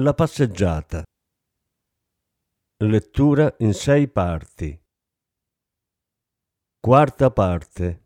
La passeggiata. Lettura in sei parti. Quarta parte.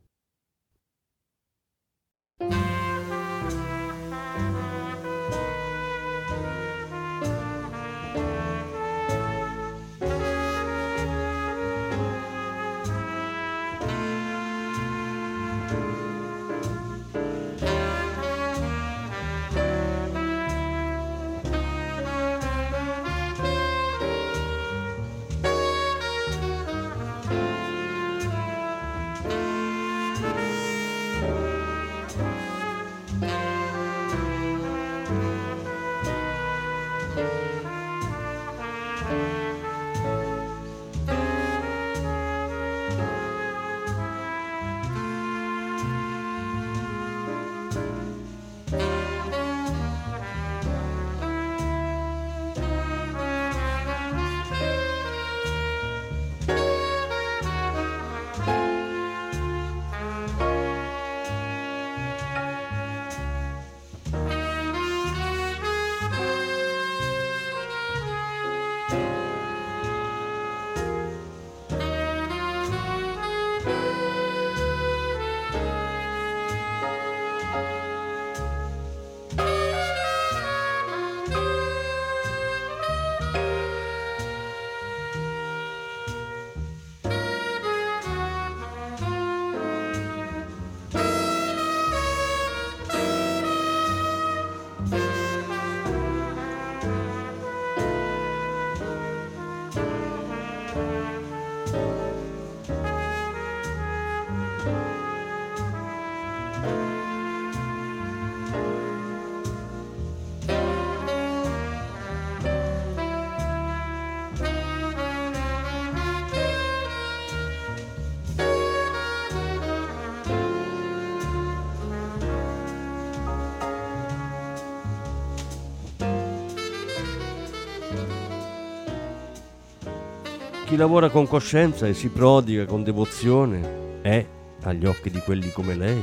Chi lavora con coscienza e si prodiga con devozione è, agli occhi di quelli come lei,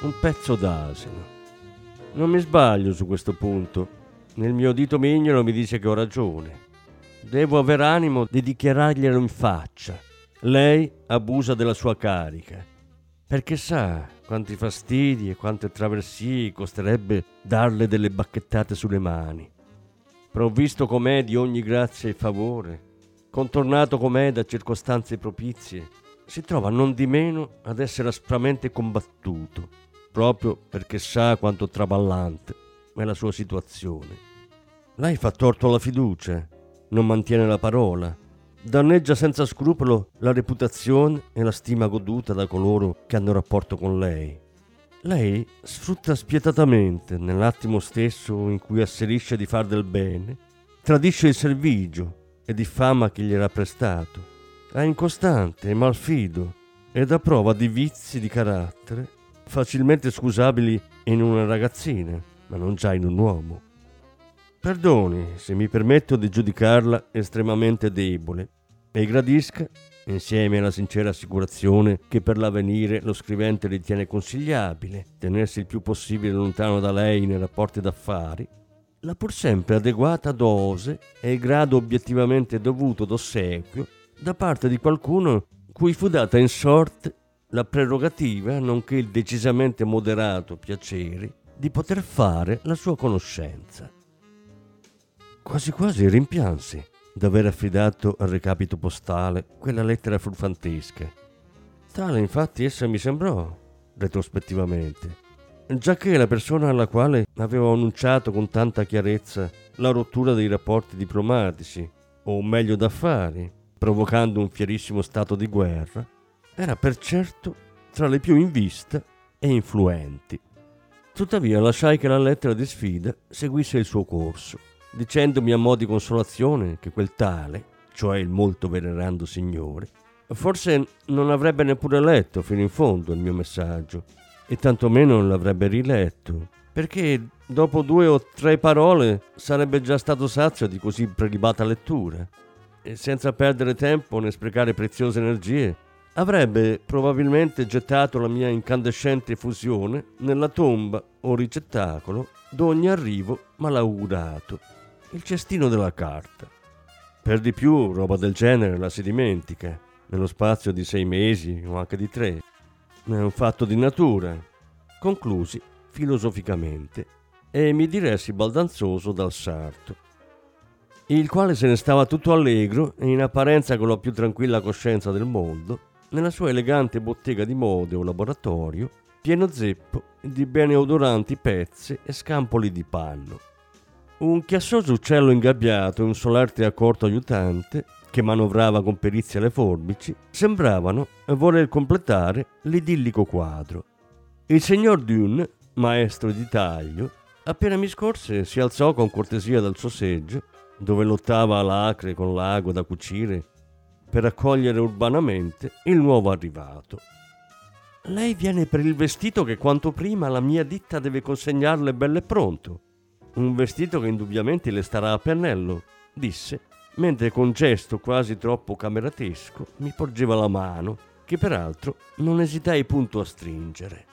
un pezzo d'asino. Non mi sbaglio su questo punto. Nel mio dito mignolo mi dice che ho ragione. Devo aver animo di dichiararglielo in faccia. Lei abusa della sua carica. Perché sa quanti fastidi e quante traversie costerebbe darle delle bacchettate sulle mani. Provvisto com'è di ogni grazia e favore, contornato com'è da circostanze propizie, si trova non di meno ad essere aspramente combattuto, proprio perché sa quanto traballante è la sua situazione. Lei fa torto alla fiducia, non mantiene la parola, danneggia senza scrupolo la reputazione e la stima goduta da coloro che hanno rapporto con lei. Lei sfrutta spietatamente, nell'attimo stesso in cui asserisce di far del bene, tradisce il servigio e diffama chi gli era prestato. È incostante e malfido e dà prova di vizi di carattere facilmente scusabili in una ragazzina, ma non già in un uomo. Perdoni se mi permetto di giudicarla estremamente debole e gradisca, insieme alla sincera assicurazione che per l'avvenire lo scrivente ritiene consigliabile tenersi il più possibile lontano da lei nei rapporti d'affari, la pur sempre adeguata dose e il grado obiettivamente dovuto d'ossequio da parte di qualcuno cui fu data in sorte la prerogativa, nonché il decisamente moderato piacere di poter fare la sua conoscenza. Quasi quasi rimpiansi d'aver affidato al recapito postale quella lettera furfantesca. Tale infatti essa mi sembrò, retrospettivamente, giacché la persona alla quale avevo annunciato con tanta chiarezza la rottura dei rapporti diplomatici, o meglio d'affari, provocando un fierissimo stato di guerra, era per certo tra le più in vista e influenti. Tuttavia lasciai che la lettera di sfida seguisse il suo corso dicendomi a mo' di consolazione che quel tale, cioè il molto venerando signore, forse non avrebbe neppure letto fino in fondo il mio messaggio e tantomeno l'avrebbe riletto, perché dopo due o tre parole sarebbe già stato sazio di così prelibata lettura e senza perdere tempo né sprecare preziose energie avrebbe probabilmente gettato la mia incandescente fusione nella tomba o ricettacolo d'ogni arrivo malaugurato, il cestino della carta. Per di più, roba del genere la si dimentica, nello spazio di sei mesi o anche di tre. È un fatto di natura. Conclusi filosoficamente e mi diressi baldanzoso dal sarto, il quale se ne stava tutto allegro e in apparenza con la più tranquilla coscienza del mondo nella sua elegante bottega di mode o laboratorio, pieno zeppo di bene odoranti pezze e scampoli di panno. Un chiassoso uccello ingabbiato e un solerte accorto aiutante, che manovrava con perizia le forbici, sembravano voler completare l'idillico quadro. Il signor Dune, maestro di taglio, appena mi scorse si alzò con cortesia dal suo seggio, dove lottava l'acre con l'ago da cucire per accogliere urbanamente il nuovo arrivato. Lei viene per il vestito che quanto prima la mia ditta deve consegnarle bello e pronto. Un vestito che indubbiamente le starà a pennello, disse, mentre con gesto quasi troppo cameratesco mi porgeva la mano, che peraltro non esitai punto a stringere.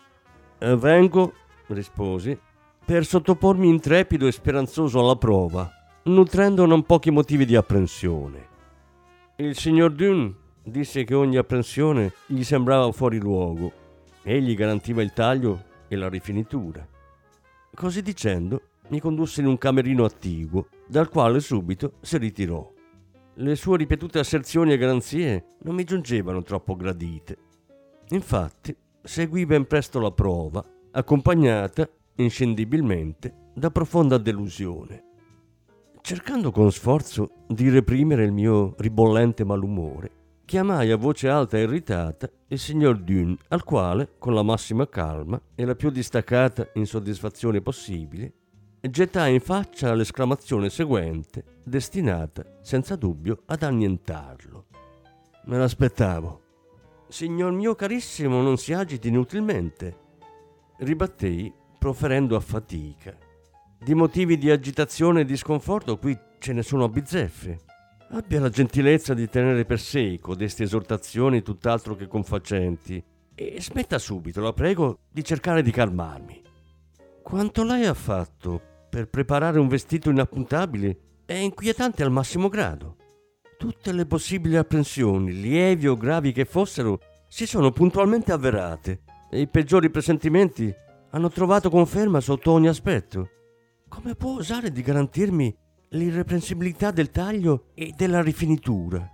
Eh, vengo, risposi, per sottopormi intrepido e speranzoso alla prova, nutrendo non pochi motivi di apprensione. Il signor Dune disse che ogni apprensione gli sembrava fuori luogo. Egli garantiva il taglio e la rifinitura. Così dicendo, mi condusse in un camerino attiguo, dal quale subito si ritirò. Le sue ripetute asserzioni e garanzie non mi giungevano troppo gradite. Infatti, seguì ben presto la prova, accompagnata, inscendibilmente, da profonda delusione. Cercando con sforzo di reprimere il mio ribollente malumore, chiamai a voce alta e irritata il signor Dune, al quale, con la massima calma e la più distaccata insoddisfazione possibile, gettai in faccia l'esclamazione seguente, destinata, senza dubbio, ad annientarlo. Me l'aspettavo. Signor mio carissimo, non si agiti inutilmente, ribattei, proferendo a fatica. Di motivi di agitazione e di sconforto qui ce ne sono a bizzeffe. Abbia la gentilezza di tenere per sé codeste esortazioni tutt'altro che confacenti e smetta subito, la prego, di cercare di calmarmi. Quanto lei ha fatto per preparare un vestito inappuntabile è inquietante al massimo grado. Tutte le possibili apprensioni, lievi o gravi che fossero, si sono puntualmente avverate e i peggiori presentimenti hanno trovato conferma sotto ogni aspetto. Come può osare di garantirmi l'irreprensibilità del taglio e della rifinitura?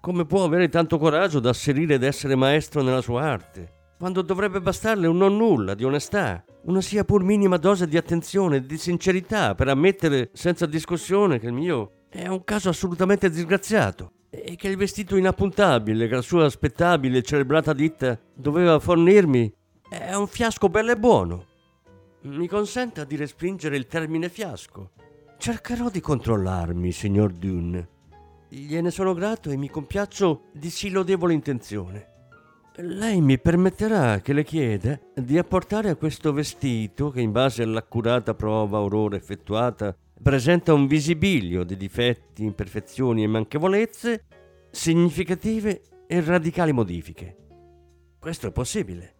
Come può avere tanto coraggio da asserire d'essere maestro nella sua arte, quando dovrebbe bastarle un non nulla di onestà, una sia pur minima dose di attenzione e di sincerità per ammettere senza discussione che il mio è un caso assolutamente disgraziato e che il vestito inappuntabile che la sua aspettabile e celebrata ditta doveva fornirmi è un fiasco bello e buono. Mi consenta di respingere il termine fiasco. Cercherò di controllarmi, signor Dune. Gliene sono grato e mi compiaccio di sì lodevole intenzione. Lei mi permetterà che le chieda di apportare a questo vestito, che in base all'accurata prova aurora effettuata presenta un visibilio di difetti, imperfezioni e manchevolezze, significative e radicali modifiche. Questo è possibile.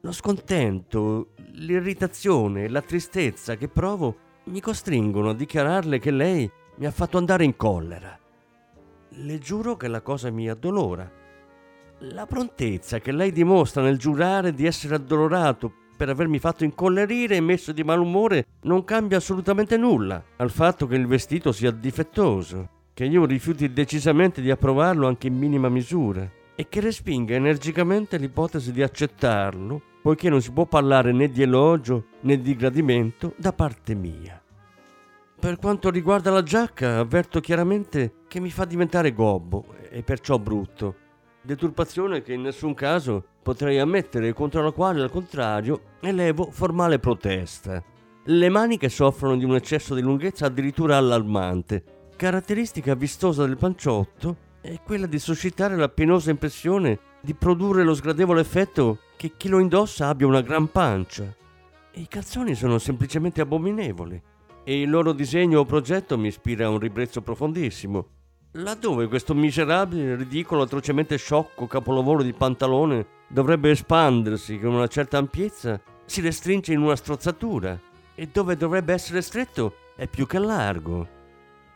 Lo scontento, l'irritazione e la tristezza che provo mi costringono a dichiararle che lei mi ha fatto andare in collera. Le giuro che la cosa mi addolora. La prontezza che lei dimostra nel giurare di essere addolorato per avermi fatto incollerire e messo di malumore non cambia assolutamente nulla al fatto che il vestito sia difettoso, che io rifiuti decisamente di approvarlo anche in minima misura e che respinga energicamente l'ipotesi di accettarlo poiché non si può parlare né di elogio né di gradimento da parte mia. Per quanto riguarda la giacca, avverto chiaramente che mi fa diventare gobbo e perciò brutto, deturpazione che in nessun caso potrei ammettere e contro la quale, al contrario, elevo formale protesta. Le maniche soffrono di un eccesso di lunghezza addirittura allarmante. Caratteristica vistosa del panciotto è quella di suscitare la penosa impressione di produrre lo sgradevole effetto che chi lo indossa abbia una gran pancia. I calzoni sono semplicemente abominevoli e il loro disegno o progetto mi ispira a un ribrezzo profondissimo. Laddove questo miserabile, ridicolo, atrocemente sciocco capolavoro di pantalone dovrebbe espandersi con una certa ampiezza, si restringe in una strozzatura e dove dovrebbe essere stretto è più che largo.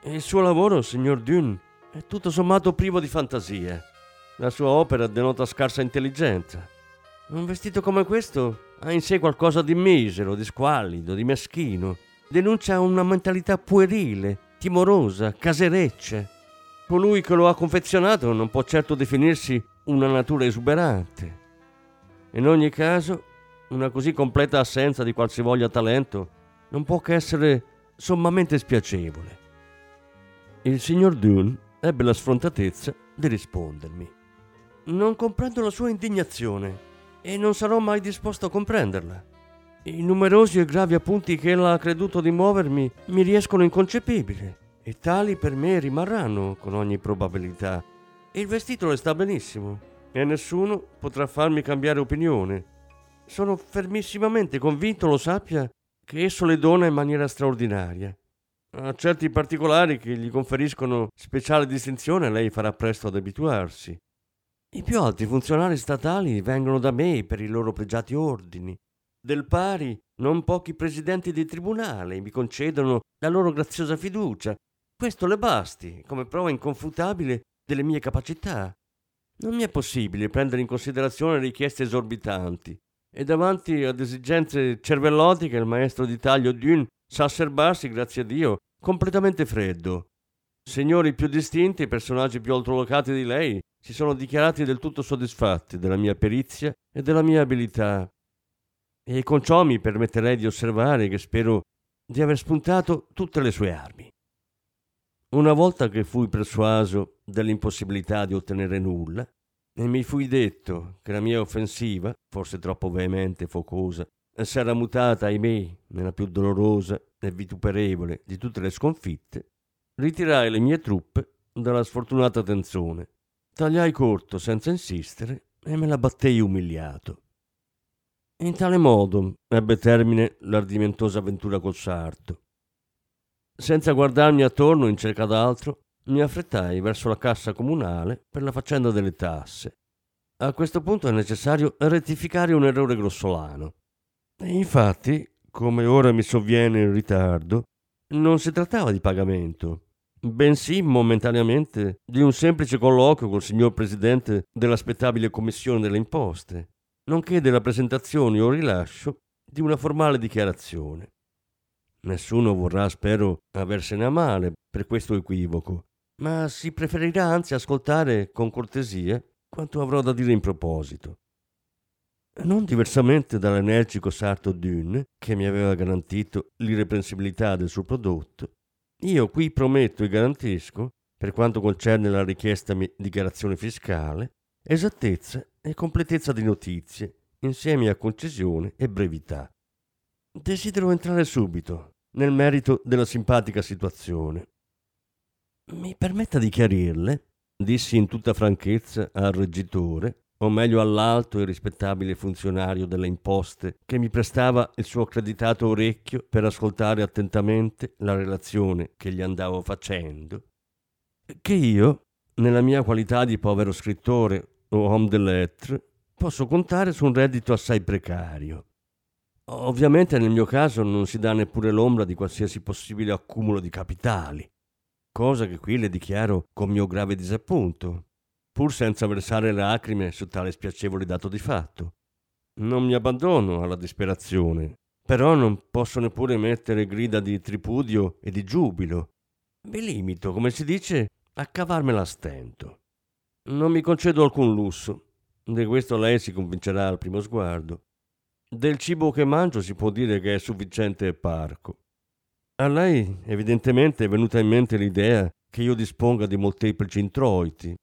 il suo lavoro, signor Dune, è tutto sommato privo di fantasia. La sua opera denota scarsa intelligenza. Un vestito come questo ha in sé qualcosa di misero, di squallido, di meschino. Denuncia una mentalità puerile, timorosa, casereccia. Colui che lo ha confezionato non può certo definirsi una natura esuberante. In ogni caso, una così completa assenza di qualsivoglia talento non può che essere sommamente spiacevole. Il signor Dune ebbe la sfrontatezza di rispondermi. Non comprendo la sua indignazione e non sarò mai disposto a comprenderla. I numerosi e gravi appunti che ella ha creduto di muovermi mi riescono inconcepibili e tali per me rimarranno con ogni probabilità. Il vestito le sta benissimo e nessuno potrà farmi cambiare opinione. Sono fermissimamente convinto, lo sappia, che esso le dona in maniera straordinaria a certi particolari che gli conferiscono speciale distinzione lei farà presto ad abituarsi. I più alti funzionari statali vengono da me per i loro pregiati ordini. Del pari, non pochi presidenti di tribunale mi concedono la loro graziosa fiducia. Questo le basti come prova inconfutabile delle mie capacità. Non mi è possibile prendere in considerazione richieste esorbitanti e davanti ad esigenze cervellotiche il maestro di taglio Dune sa serbarsi, grazie a Dio, completamente freddo. Signori più distinti, personaggi più altolocati di lei, si sono dichiarati del tutto soddisfatti della mia perizia e della mia abilità. E con ciò mi permetterei di osservare che spero di aver spuntato tutte le sue armi. Una volta che fui persuaso dell'impossibilità di ottenere nulla, e mi fui detto che la mia offensiva, forse troppo veemente e focosa, s'era mutata, ahimè, nella più dolorosa e vituperevole di tutte le sconfitte, ritirai le mie truppe dalla sfortunata tensione, tagliai corto senza insistere e me la battei umiliato. In tale modo ebbe termine l'ardimentosa avventura col sarto. Senza guardarmi attorno in cerca d'altro, mi affrettai verso la cassa comunale per la faccenda delle tasse. A questo punto è necessario rettificare un errore grossolano. Infatti, come ora mi sovviene in ritardo, non si trattava di pagamento, bensì momentaneamente di un semplice colloquio col signor Presidente dell'aspettabile Commissione delle Imposte, nonché della presentazione o rilascio di una formale dichiarazione. Nessuno vorrà, spero, aversene a male per questo equivoco, ma si preferirà anzi ascoltare con cortesia quanto avrò da dire in proposito. Non diversamente dall'energico sarto Dune, che mi aveva garantito l'irreprensibilità del suo prodotto, io qui prometto e garantisco, per quanto concerne la richiesta di dichiarazione fiscale, esattezza e completezza di notizie, insieme a concisione e brevità. Desidero entrare subito nel merito della simpatica situazione. Mi permetta di chiarirle, dissi in tutta franchezza al reggitore, o meglio all'alto e rispettabile funzionario delle imposte che mi prestava il suo accreditato orecchio per ascoltare attentamente la relazione che gli andavo facendo, che io, nella mia qualità di povero scrittore o homme de lettres, posso contare su un reddito assai precario. Ovviamente nel mio caso non si dà neppure l'ombra di qualsiasi possibile accumulo di capitali, cosa che qui le dichiaro con mio grave disappunto, pur senza versare lacrime su tale spiacevole dato di fatto. Non mi abbandono alla disperazione, però non posso neppure mettere grida di tripudio e di giubilo. Mi limito, come si dice, a cavarmela a stento. Non mi concedo alcun lusso, di questo lei si convincerà al primo sguardo. Del cibo che mangio si può dire che è sufficiente e parco. A lei evidentemente è venuta in mente l'idea che io disponga di molteplici introiti,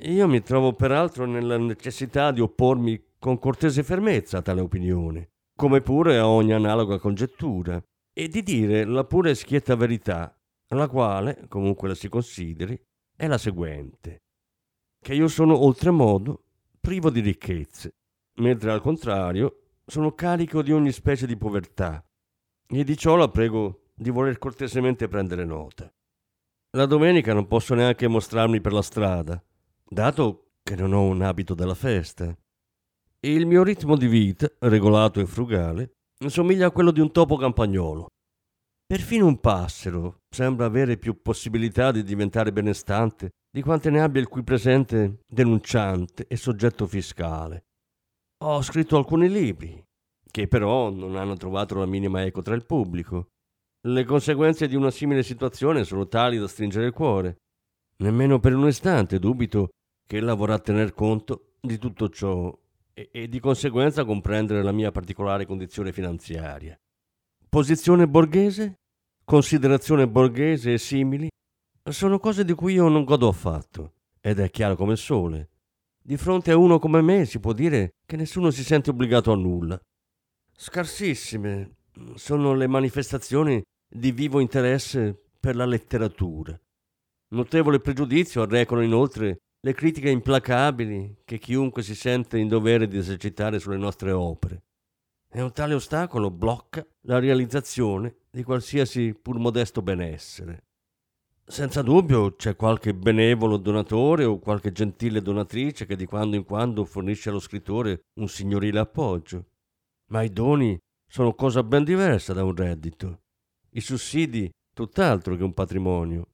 io mi trovo peraltro nella necessità di oppormi con cortese fermezza a tale opinione. come pure a ogni analoga congettura, e di dire la pura e schietta verità, la quale, comunque la si consideri, è la seguente, che io sono oltremodo privo di ricchezze, mentre al contrario sono carico di ogni specie di povertà, e di ciò la prego di voler cortesemente prendere nota. La domenica non posso neanche mostrarmi per la strada, dato che non ho un abito della festa. Il mio ritmo di vita, regolato e frugale, somiglia a quello di un topo campagnolo. Perfino un passero sembra avere più possibilità di diventare benestante di quante ne abbia il qui presente denunciante e soggetto fiscale. Ho scritto alcuni libri, che però non hanno trovato la minima eco tra il pubblico. Le conseguenze di una simile situazione sono tali da stringere il cuore. Nemmeno per un istante dubito che ella vorrà tener conto di tutto ciò e, e di conseguenza comprendere la mia particolare condizione finanziaria. Posizione borghese, considerazione borghese e simili sono cose di cui io non godo affatto, ed è chiaro come il sole. Di fronte a uno come me si può dire che nessuno si sente obbligato a nulla. Scarsissime sono le manifestazioni di vivo interesse per la letteratura. Notevole pregiudizio arrecano inoltre le critiche implacabili che chiunque si sente in dovere di esercitare sulle nostre opere e un tale ostacolo blocca la realizzazione di qualsiasi pur modesto benessere. Senza dubbio c'è qualche benevolo donatore o qualche gentile donatrice che di quando in quando fornisce allo scrittore un signorile appoggio, ma i doni sono cosa ben diversa da un reddito, i sussidi tutt'altro che un patrimonio.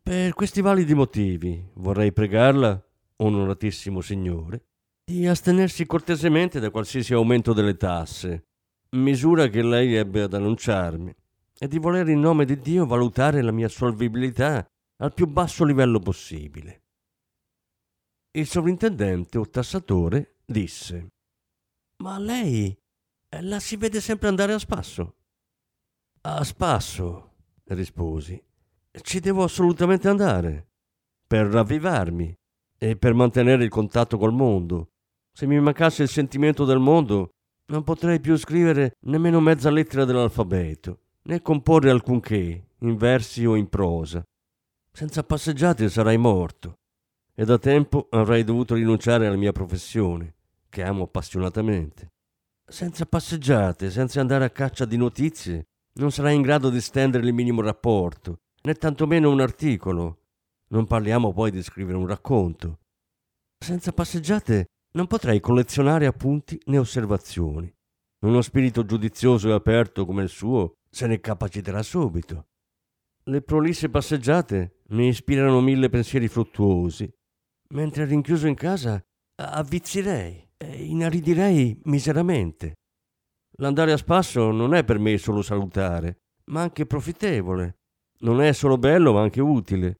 Per questi validi motivi vorrei pregarla, onoratissimo signore, di astenersi cortesemente da qualsiasi aumento delle tasse, misura che lei ebbe ad annunciarmi, e di voler in nome di Dio valutare la mia solvibilità al più basso livello possibile. Il sovrintendente o tassatore disse Ma lei eh, la si vede sempre andare a spasso? A spasso, risposi. Ci devo assolutamente andare, per ravvivarmi e per mantenere il contatto col mondo, se mi mancasse il sentimento del mondo, non potrei più scrivere nemmeno mezza lettera dell'alfabeto, né comporre alcunché, in versi o in prosa. Senza passeggiate sarai morto, e da tempo avrei dovuto rinunciare alla mia professione, che amo appassionatamente. Senza passeggiate, senza andare a caccia di notizie, non sarai in grado di stendere il minimo rapporto, né tantomeno un articolo. Non parliamo poi di scrivere un racconto. Senza passeggiate non potrei collezionare appunti né osservazioni. Uno spirito giudizioso e aperto come il suo se ne capaciterà subito. Le prolisse passeggiate mi ispirano mille pensieri fruttuosi, mentre rinchiuso in casa avvizirei e inaridirei miseramente. L'andare a spasso non è per me solo salutare, ma anche profittevole. Non è solo bello, ma anche utile.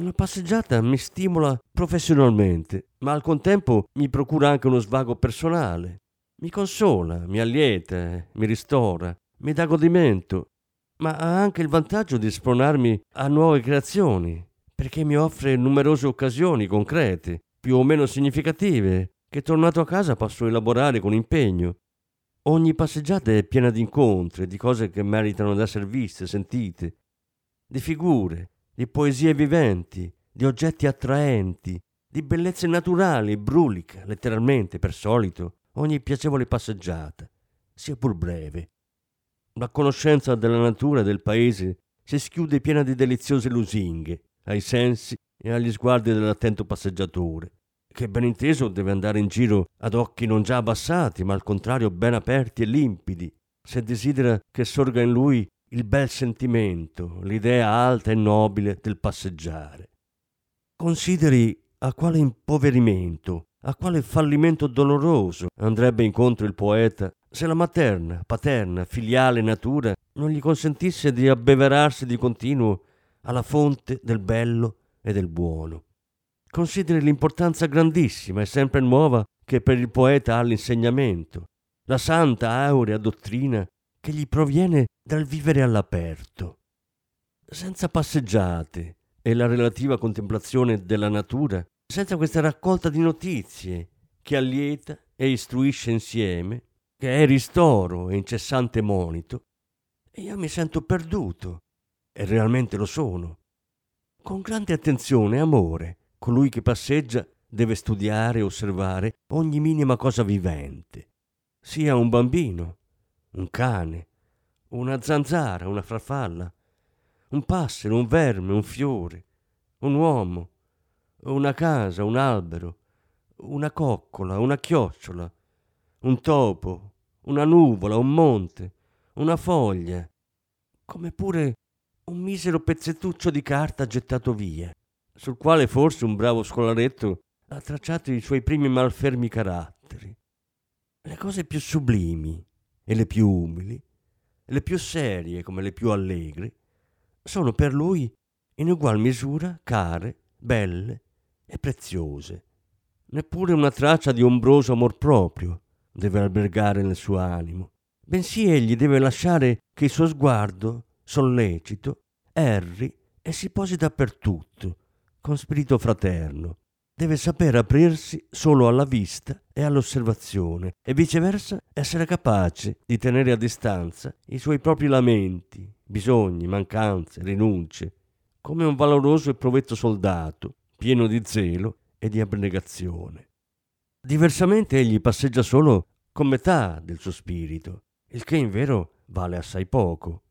La passeggiata mi stimola professionalmente, ma al contempo mi procura anche uno svago personale. Mi consola, mi allieta, mi ristora, mi dà godimento, ma ha anche il vantaggio di spronarmi a nuove creazioni, perché mi offre numerose occasioni concrete, più o meno significative, che tornato a casa posso elaborare con impegno. Ogni passeggiata è piena di incontri, di cose che meritano di essere viste, sentite, di figure, di poesie viventi, di oggetti attraenti, di bellezze naturali, brulica, letteralmente, per solito, ogni piacevole passeggiata, sia pur breve. La conoscenza della natura e del paese si schiude piena di deliziose lusinghe, ai sensi e agli sguardi dell'attento passeggiatore, che ben inteso deve andare in giro ad occhi non già abbassati, ma al contrario ben aperti e limpidi, se desidera che sorga in lui il bel sentimento, l'idea alta e nobile del passeggiare. Consideri a quale impoverimento, a quale fallimento doloroso andrebbe incontro il poeta se la materna, paterna, filiale natura non gli consentisse di abbeverarsi di continuo alla fonte del bello e del buono. Consideri l'importanza grandissima e sempre nuova che per il poeta ha l'insegnamento, la santa aurea dottrina che gli proviene dal vivere all'aperto. Senza passeggiate e la relativa contemplazione della natura, senza questa raccolta di notizie che allieta e istruisce insieme, che è ristoro e incessante monito, e io mi sento perduto, e realmente lo sono. Con grande attenzione e amore, colui che passeggia deve studiare e osservare ogni minima cosa vivente, sia un bambino, un cane, una zanzara, una farfalla, un passero, un verme, un fiore, un uomo, una casa, un albero, una coccola, una chiocciola, un topo, una nuvola, un monte, una foglia, come pure un misero pezzettuccio di carta gettato via, sul quale forse un bravo scolaretto ha tracciato i suoi primi malfermi caratteri. Le cose più sublimi e le più umili, le più serie come le più allegri, sono per lui in ugual misura care, belle e preziose. Neppure una traccia di ombroso amor proprio deve albergare nel suo animo, bensì egli deve lasciare che il suo sguardo, sollecito, erri e si posi dappertutto, con spirito fraterno. Deve saper aprirsi solo alla vista e all'osservazione e viceversa essere capace di tenere a distanza i suoi propri lamenti, bisogni, mancanze, rinunce, come un valoroso e provetto soldato, pieno di zelo e di abnegazione. Diversamente egli passeggia solo con metà del suo spirito, il che in vero vale assai poco.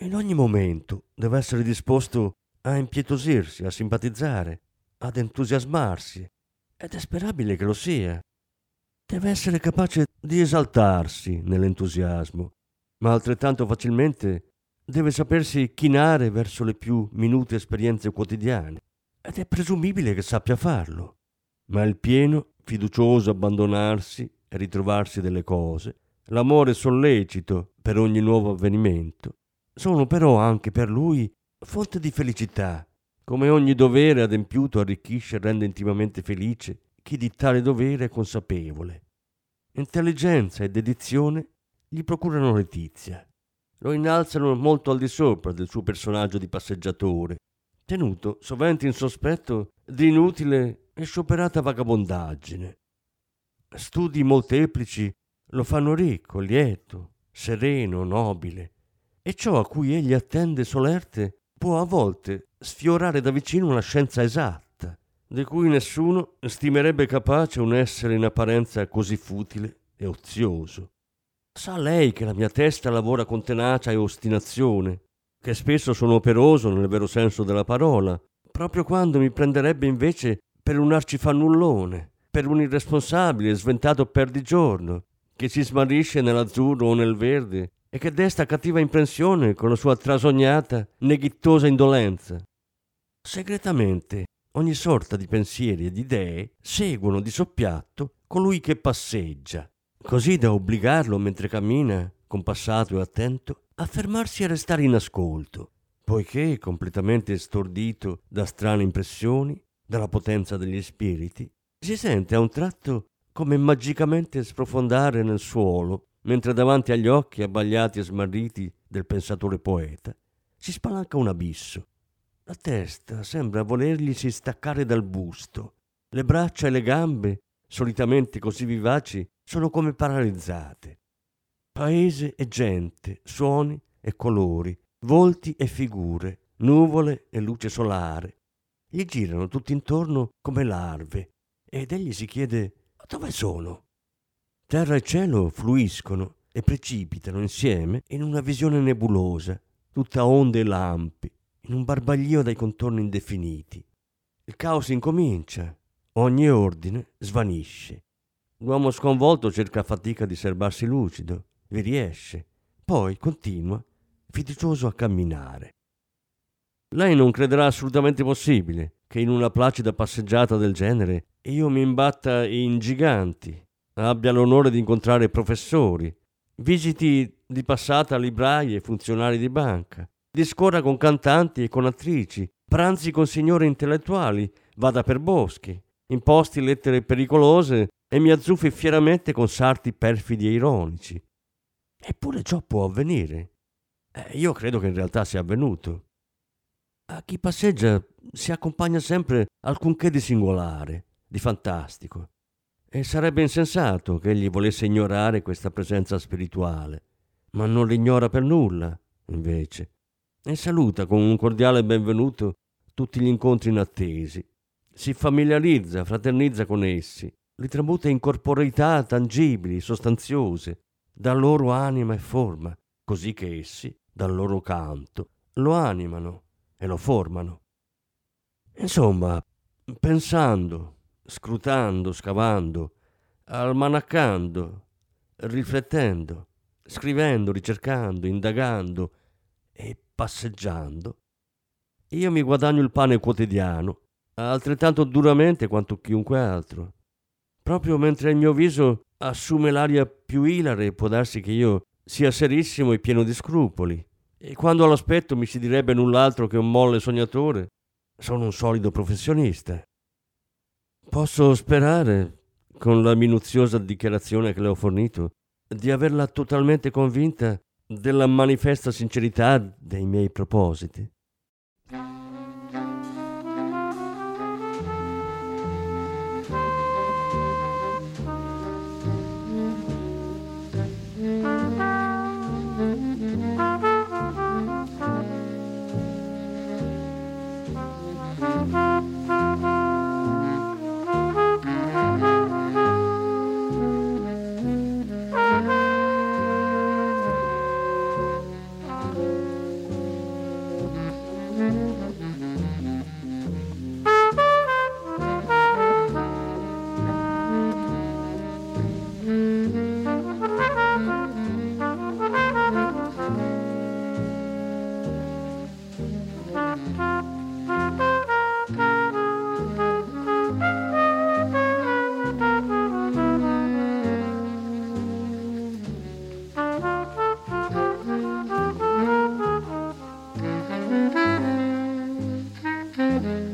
In ogni momento deve essere disposto a impietosirsi, a simpatizzare, ad entusiasmarsi, ed è sperabile che lo sia. Deve essere capace di esaltarsi nell'entusiasmo, ma altrettanto facilmente deve sapersi chinare verso le più minute esperienze quotidiane, ed è presumibile che sappia farlo. Ma il pieno, fiducioso abbandonarsi e ritrovarsi delle cose, l'amore sollecito per ogni nuovo avvenimento, sono però anche per lui fonte di felicità come ogni dovere adempiuto arricchisce e rende intimamente felice chi di tale dovere è consapevole. Intelligenza e dedizione gli procurano letizia. Lo innalzano molto al di sopra del suo personaggio di passeggiatore, tenuto sovente in sospetto di inutile e scioperata vagabondaggine. Studi molteplici lo fanno ricco, lieto, sereno, nobile, e ciò a cui egli attende solerte può a volte sfiorare da vicino una scienza esatta, di cui nessuno stimerebbe capace un essere in apparenza così futile e ozioso. Sa lei che la mia testa lavora con tenacia e ostinazione, che spesso sono operoso nel vero senso della parola, proprio quando mi prenderebbe invece per un arcifannullone, per un irresponsabile sventato perdigiorno, che si smarrisce nell'azzurro o nel verde e che desta cattiva impressione con la sua trasognata, neghittosa indolenza. Segretamente ogni sorta di pensieri e di idee seguono di soppiatto colui che passeggia, così da obbligarlo mentre cammina, compassato e attento, a fermarsi e restare in ascolto, poiché, completamente stordito da strane impressioni, dalla potenza degli spiriti, si sente a un tratto come magicamente sprofondare nel suolo mentre davanti agli occhi abbagliati e smarriti del pensatore poeta si spalanca un abisso. La testa sembra volerglisi staccare dal busto. Le braccia e le gambe, solitamente così vivaci, sono come paralizzate. Paese e gente, suoni e colori, volti e figure, nuvole e luce solare, gli girano tutti intorno come larve ed egli si chiede dove sono? Terra e cielo fluiscono e precipitano insieme in una visione nebulosa, tutta onde e lampi, in un barbaglio dai contorni indefiniti. Il caos incomincia, ogni ordine svanisce. L'uomo sconvolto cerca a fatica di serbarsi lucido, vi riesce, poi continua, fiducioso a camminare. Lei non crederà assolutamente possibile che in una placida passeggiata del genere io mi imbatta in giganti, abbia l'onore di incontrare professori, visiti di passata librai e funzionari di banca, discorra con cantanti e con attrici, pranzi con signore intellettuali, vada per boschi, imposti lettere pericolose e mi azzuffi fieramente con sarti perfidi e ironici. Eppure ciò può avvenire. Eh, io credo che in realtà sia avvenuto. A chi passeggia si accompagna sempre alcunché di singolare, di fantastico. E sarebbe insensato che egli volesse ignorare questa presenza spirituale, ma non l'ignora per nulla, invece, e saluta con un cordiale benvenuto tutti gli incontri inattesi. Si familiarizza, fraternizza con essi, li tramuta in corporeità tangibili, sostanziose, da loro anima e forma, così che essi, dal loro canto, lo animano e lo formano. Insomma, pensando, scrutando, scavando, almanaccando, riflettendo, scrivendo, ricercando, indagando e passeggiando, io mi guadagno il pane quotidiano, altrettanto duramente quanto chiunque altro. Proprio mentre il mio viso assume l'aria più ilare, può darsi che io sia serissimo e pieno di scrupoli. E quando all'aspetto mi si direbbe null'altro che un molle sognatore, sono un solido professionista. Posso sperare, con la minuziosa dichiarazione che le ho fornito, di averla totalmente convinta della manifesta sincerità dei miei propositi. Mm-hmm.